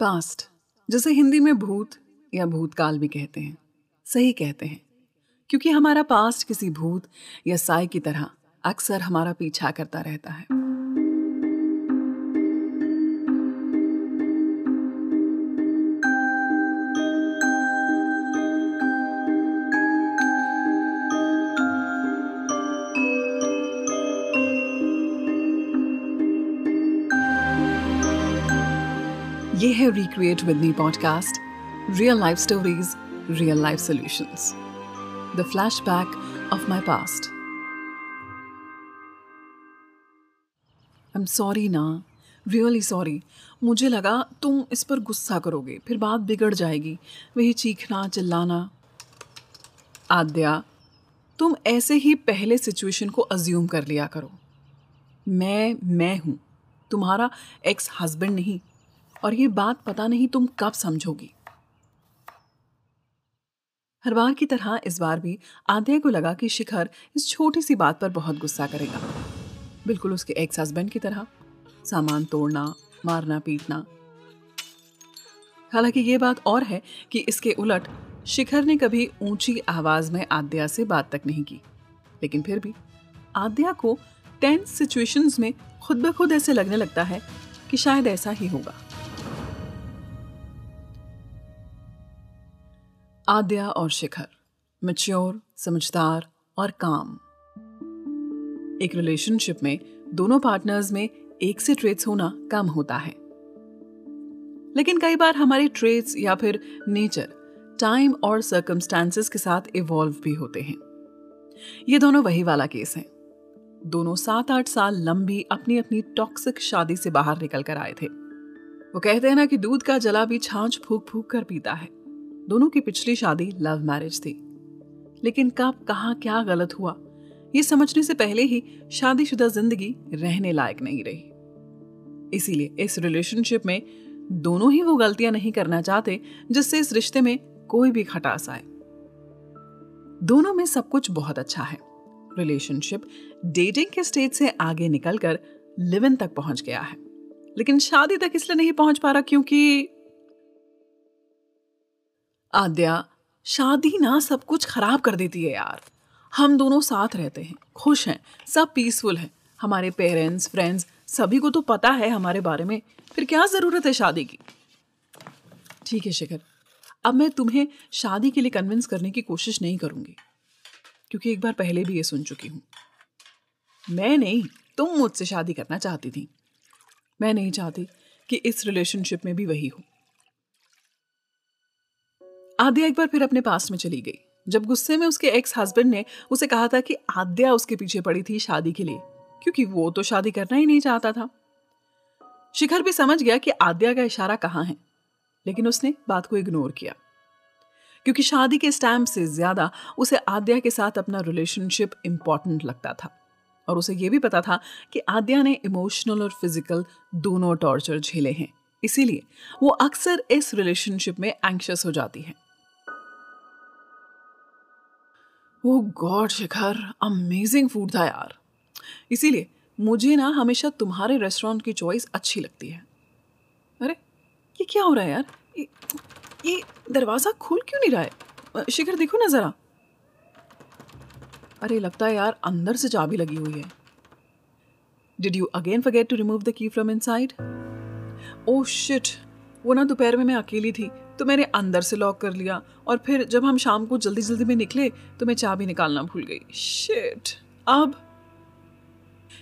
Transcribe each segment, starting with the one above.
Past, जिसे हिंदी में भूत या भूतकाल भी कहते हैं, सही कहते हैं। क्योंकि हमारा पास्ट किसी भूत या साय की तरह अक्सर हमारा पीछा करता रहता है। ये है recreate with me podcast real life stories real life solutions the flashback of my past I am sorry ना. रियली सॉरी मुझे लगा तुम इस पर गुस्सा करोगे, फिर बात बिगड़ जाएगी। वही चीखना, चिल्लाना। आद्या, तुम ऐसे ही पहले सिचुएशन को अज्यूम कर लिया करो। मैं मैं हूँ। तुम्हारा एक्स हस्बैंड नहीं। और ये बात पता नहीं तुम कब समझोगी। हर बार की तरह इस बार भी आद्या को लगा कि शिखर इस छोटी सी बात पर बहुत गुस्सा करेगा। बिल्कुल उसके एक्स हस्बैंड की तरह, सामान तोड़ना, मारना, पीटना। हालाँकि ये बात और है कि इसके उलट शिखर ने कभी ऊँची आवाज़ में आद्या से बात तक नहीं की। लेकिन फिर भी आद्या को टेंस सिचुएशंस में खुद ब खुद ऐसे लगने लगता है कि शायद ऐसा ही होगा। आद्या और शिखर मच्योर समझदार और काम एक रिलेशनशिप में दोनों पार्टनर्स में एक से ट्रेड्स होना कम होता है। लेकिन कई बार हमारे ट्रेड्स या फिर नेचर टाइम और सर्कमस्टांसेस के साथ इवॉल्व भी होते हैं। ये दोनों वही वाला केस है। दोनों सात आठ साल लंबी अपनी अपनी टॉक्सिक शादी से बाहर निकल कर आए थे। वो कहते हैं ना कि दूध का जला भी छाछ फूक फूक कर पीता है। दोनों की पिछली शादी लव मैरिज थी। लेकिन कब, कहा, क्या गलत हुआ, ये समझने से पहले ही शादीशुदा ज़िंदगी रहने लायक नहीं रही। इसीलिए इस रिलेशनशिप में दोनों ही वो गलतियाँ नहीं करना चाहते, जिससे इस रिश्ते में कोई भी खटास आए। दोनों में सब कुछ बहुत अच्छा है। रिलेशनशिप डेटिंग के स्टेज से आगे निकलकर लिव इन तक पहुँच गया है। लेकिन शादी तक इसलिए नहीं पहुँच पा रहा क्योंकि आद्या, शादी ना सब कुछ खराब कर देती है यार। हम दोनों साथ रहते हैं, खुश हैं, सब पीसफुल हैं। हमारे पेरेंट्स फ्रेंड्स सभी को तो पता है हमारे बारे में, फिर क्या ज़रूरत है शादी की? ठीक है शिखर, अब मैं तुम्हें शादी के लिए कन्विंस करने की कोशिश नहीं करूँगी, क्योंकि एक बार पहले भी ये सुन चुकी हूँ। मैं नहीं, तुम मुझसे शादी करना चाहती थी। मैं नहीं चाहती कि इस रिलेशनशिप में भी वही हो। आद्या एक बार फिर अपने पास में चली गई। जब गुस्से में उसके एक्स हस्बैंड ने उसे कहा था कि आद्या उसके पीछे पड़ी थी शादी के लिए, क्योंकि वो तो शादी करना ही नहीं चाहता था। शिखर भी समझ गया कि आद्या का इशारा कहाँ है, लेकिन उसने बात को इग्नोर किया। क्योंकि शादी के स्टैम्प से ज़्यादा उसे आद्या के साथ अपना रिलेशनशिप इंपॉर्टेंट लगता था, और उसे यह भी पता था कि आद्या ने इमोशनल और फ़िज़िकल दोनों टॉर्चर झेले हैं। इसीलिए वो अक्सर इस रिलेशनशिप में एंक्शस हो जाती है। Oh god Shikhar amazing food था यार। इसीलिए मुझे ना हमेशा तुम्हारे रेस्टोरेंट की चॉइस अच्छी लगती है। अरे ये क्या हो रहा है यार? ये, ये दरवाज़ा खुल क्यों नहीं रहा है? शिखर देखो ना ज़रा। अरे लगता है यार अंदर से चाबी लगी हुई है। Did you again forget to remove the key from inside oh shit वो ना दोपहर में मैं अकेली थी। तो मैंने अंदर से लॉक कर लिया और फिर जब हम शाम को जल्दी जल्दी में निकले तो मैं चाबी निकालना भूल गई। शिट अब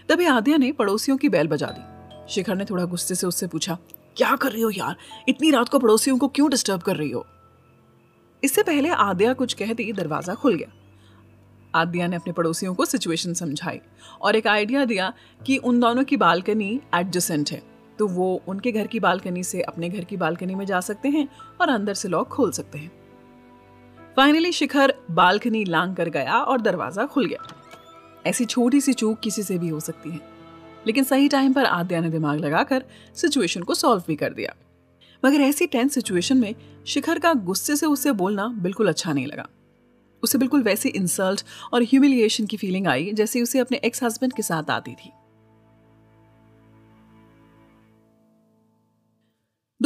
तभी आद्या ने पड़ोसियों की बैल बजा दी। शिखर ने थोड़ा गुस्से से उससे पूछा, क्या कर रही हो यार? इतनी रात को पड़ोसियों को क्यों डिस्टर्ब कर रही हो? इससे पहले आद्या कुछ कहती दरवाज़ा खुल गया। आद्या ने अपने पड़ोसियों को सिचुएशन समझाई और एक आइडिया दिया कि उन दोनों की बालकनी एडजसेंट है। तो वो उनके घर की बालकनी से अपने घर की बालकनी में जा सकते हैं और अंदर से लॉक खोल सकते हैं। फाइनली शिखर बालकनी लांग कर गया और दरवाज़ा खुल गया। ऐसी छोटी सी चूक किसी से भी हो सकती है। लेकिन सही टाइम पर आद्या ने दिमाग लगाकर सिचुएशन को सॉल्व भी कर दिया। मगर ऐसी टेंस सिचुएशन में शिखर का गुस्से से उससे बोलना बिल्कुल अच्छा नहीं लगा। उसे बिल्कुल वैसी इंसल्ट और ह्यूमिलिएशन की फीलिंग आई, जैसे उसे अपने एक्स हस्बैंड के साथ आती थी।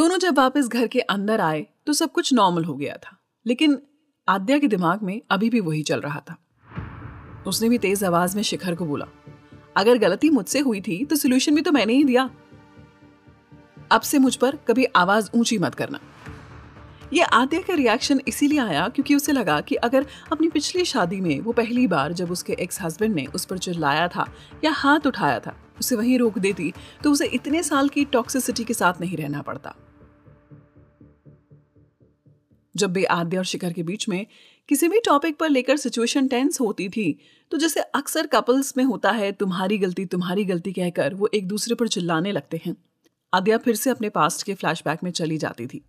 दोनों जब वापस घर के अंदर आए तो सब कुछ नॉर्मल हो गया था। लेकिन आद्या के दिमाग में अभी भी वही चल रहा था। उसने भी तेज आवाज़ में शिखर को बोला, अगर गलती मुझसे हुई थी तो सोल्यूशन भी तो मैंने ही दिया। अब से मुझ पर कभी आवाज़ ऊँची मत करना। ये आद्या का रिएक्शन इसीलिए आया क्योंकि उसे लगा कि अगर अपनी पिछली शादी में वो पहली बार जब उसके एक्स हस्बैंड ने उस पर चिल्लाया था या हाथ उठाया था, उसे वहीं रोक देती तो उसे इतने साल की टॉक्सिसिटी के साथ नहीं रहना पड़ता। जब भी आद्या और शिखर के बीच में किसी भी टॉपिक पर लेकर सिचुएशन टेंस होती थी तो जैसे अक्सर कपल्स में होता है, तुम्हारी गलती तुम्हारी गलती कहकर वो एक दूसरे पर चिल्लाने लगते हैं। आद्या फिर से अपने पास्ट के फ्लैशबैक में चली जाती थी।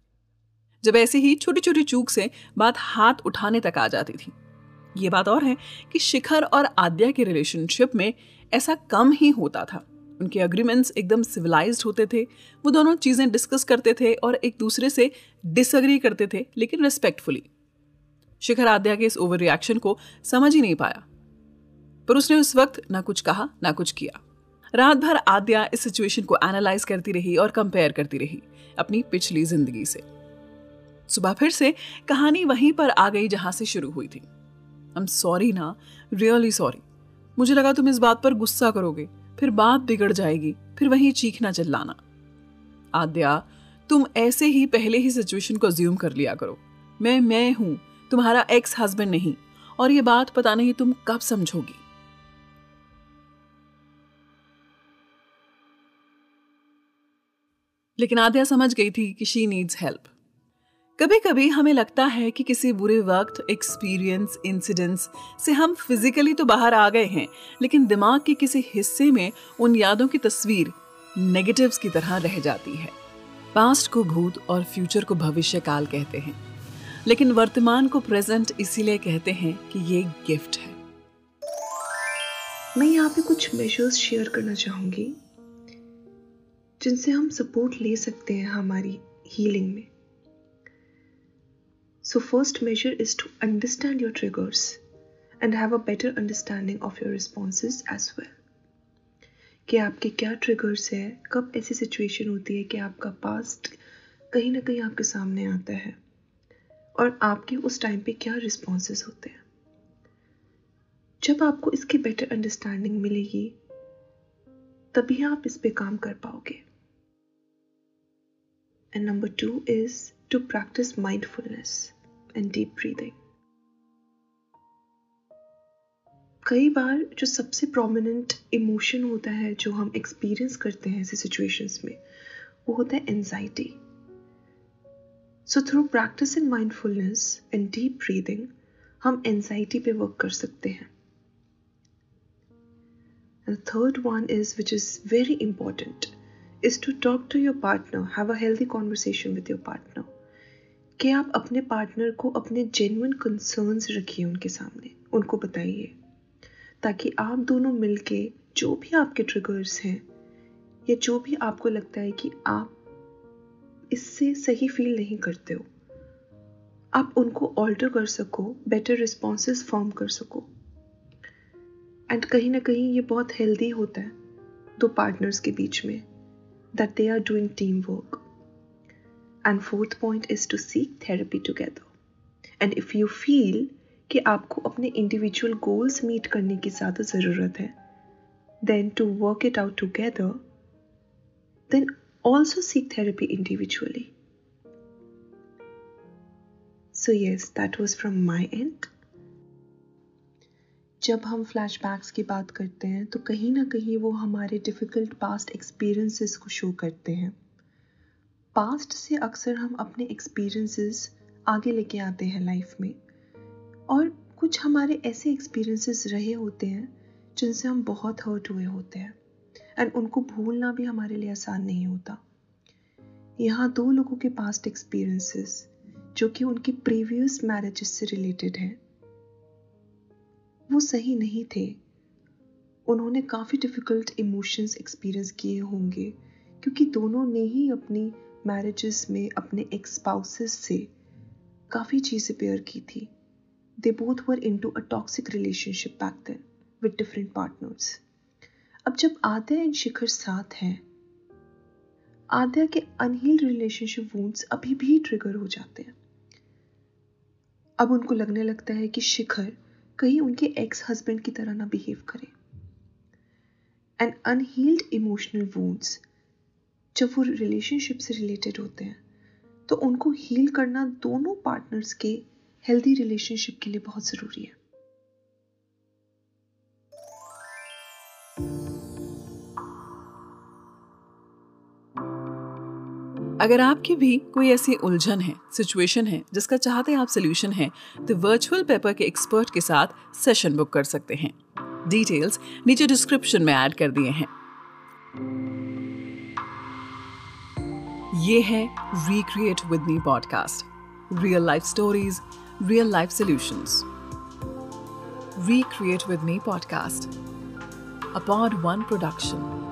जब ऐसे ही छोटी छोटी चूक से बात हाथ उठाने तक आ जाती थी। ये बात और है कि शिखर और आद्या के रिलेशनशिप में ऐसा कम ही होता था। उनके अग्रीमेंट्स एकदम सिविलाइज होते थे, वो दोनों चीज़ें डिस्कस करते थे और एक दूसरे से डिसअग्री करते थे, लेकिन रिस्पेक्टफुली शिखर आद्या के इस ओवर रिएक्शन को समझ ही नहीं पाया। पर उसने उस वक्त ना कुछ कहा, ना कुछ किया। रात भर आद्या इस सिचुएशन को एनालाइज करती रही और कंपेयर करती रही अपनी पिछली ज़िंदगी से। सुबह फिर से कहानी वहीं पर आ गई जहाँ से शुरू हुई थी। आई एम सॉरी ना रियली सॉरी मुझे लगा तुम इस बात पर गुस्सा करोगे। फिर बात बिगड़ जाएगी, फिर वही चीखना चिल्लाना। आद्या, तुम ऐसे ही पहले ही सिचुएशन को ज्यूम कर लिया करो। मैं मैं हूँ, तुम्हारा एक्स हस्बैंड नहीं, और ये बात पता नहीं तुम कब समझोगी। लेकिन आद्या समझ गई थी कि शी नीड्स हेल्प कभी कभी हमें लगता है कि किसी बुरे वक्त एक्सपीरियंस इंसिडेंट्स से हम फिजिकली तो बाहर आ गए हैं, लेकिन दिमाग के किसी हिस्से में उन यादों की तस्वीर नेगेटिव्स की तरह रह जाती है। पास्ट को भूत और फ्यूचर को भविष्य काल कहते हैं, लेकिन वर्तमान को प्रेजेंट इसीलिए कहते हैं कि ये गिफ्ट है। मैं यहाँ पे कुछ मेजर्स शेयर करना चाहूँगी, जिनसे हम सपोर्ट ले सकते हैं हमारी हीलिंग में। So, first measure is to understand your triggers and have a better understanding of your responses as well. कि आपके क्या ट्रिगर्स है कब ऐसी सिचुएशन होती है कि आपका पास्ट कहीं ना कहीं आपके सामने आता है और आपके उस टाइम पे क्या रिस्पॉन्सेस होते हैं। जब आपको इसकी बेटर अंडरस्टैंडिंग मिलेगी तभी आप इस पे काम कर पाओगे। And number two is to practice mindfulness and deep breathing कई बार जो सबसे प्रोमिनेंट इमोशन होता है जो हम एक्सपीरियंस करते हैं ऐसे सिचुएशंस में वो होता है anxiety so through practice in mindfulness and deep breathing हम एनजाइटी पे वर्क कर सकते हैं. The third one is, which is very important, is to talk to your partner, have a healthy conversation with your partner. कि आप अपने partner को अपने जेन्युइन कंसर्न्स रखिए उनके सामने। उनको बताइए। ताकि आप दोनों मिलके जो भी आपके ट्रिगर्स हैं, या जो भी आपको लगता है कि आप इससे सही फील नहीं करते हो, आप उनको ऑल्टर कर सको बेटर रिस्पॉन्सेस फॉर्म कर सको। एंड कहीं ना कहीं ये बहुत हेल्दी होता है दो पार्टनर्स के बीच में that they are doing team work and fourth point is to seek therapy together and if you feel कि आपको अपने इंडिविजुअल गोल्स मीट करने की ज़्यादा ज़रूरत है then to work it out together then also seek therapy individually so yes that was from my end जब हम फ्लैशबैक्स की बात करते हैं तो कहीं ना कहीं वो हमारे डिफ़िकल्ट पास्ट एक्सपीरियंसेस को शो करते हैं। पास्ट से अक्सर हम अपने एक्सपीरियंसेस आगे लेके आते हैं लाइफ में। और कुछ हमारे ऐसे एक्सपीरियंसेस रहे होते हैं, जिनसे हम बहुत हर्ट हुए होते हैं। एंड उनको भूलना भी हमारे लिए आसान नहीं होता। यहाँ दो लोगों के पास्ट एक्सपीरियंसेस जो कि उनकी प्रीवियस मैरिजेस से रिलेटेड हैं। वो सही नहीं थे। उन्होंने काफ़ी डिफ़िकल्ट इमोशंस एक्सपीरियंस किए होंगे, क्योंकि दोनों ने ही अपनी मैरिजेस में अपने एक्स स्पाउसेस से काफ़ी चीज़ें पेयर की थी। They both were into a toxic relationship back then with different partners अब जब आद्या एंड शिखर साथ हैं, आद्या के अनहील्ड रिलेशनशिप वूंड्स अभी भी ट्रिगर हो जाते हैं। अब उनको लगने लगता है कि शिखर कहीं उनके एक्स हस्बैंड की तरह ना बिहेव करे। एंड अनहील्ड इमोशनल वूंड्स जब वो रिलेशनशिप से रिलेटेड होते हैं तो उनको हील करना दोनों पार्टनर्स के हेल्दी रिलेशनशिप के लिए बहुत ज़रूरी है। अगर आपकी भी कोई ऐसी उलझन है सिचुएशन है, जिसका चाहते हैं आप सोल्यूशन है तो वर्चुअल पेपर के एक्सपर्ट के साथ सेशन बुक कर सकते हैं। डिटेल्स नीचे डिस्क्रिप्शन में ऐड कर दिए हैं। ये है recreate with me podcast real life stories real life solutions recreate with me podcast a pod one production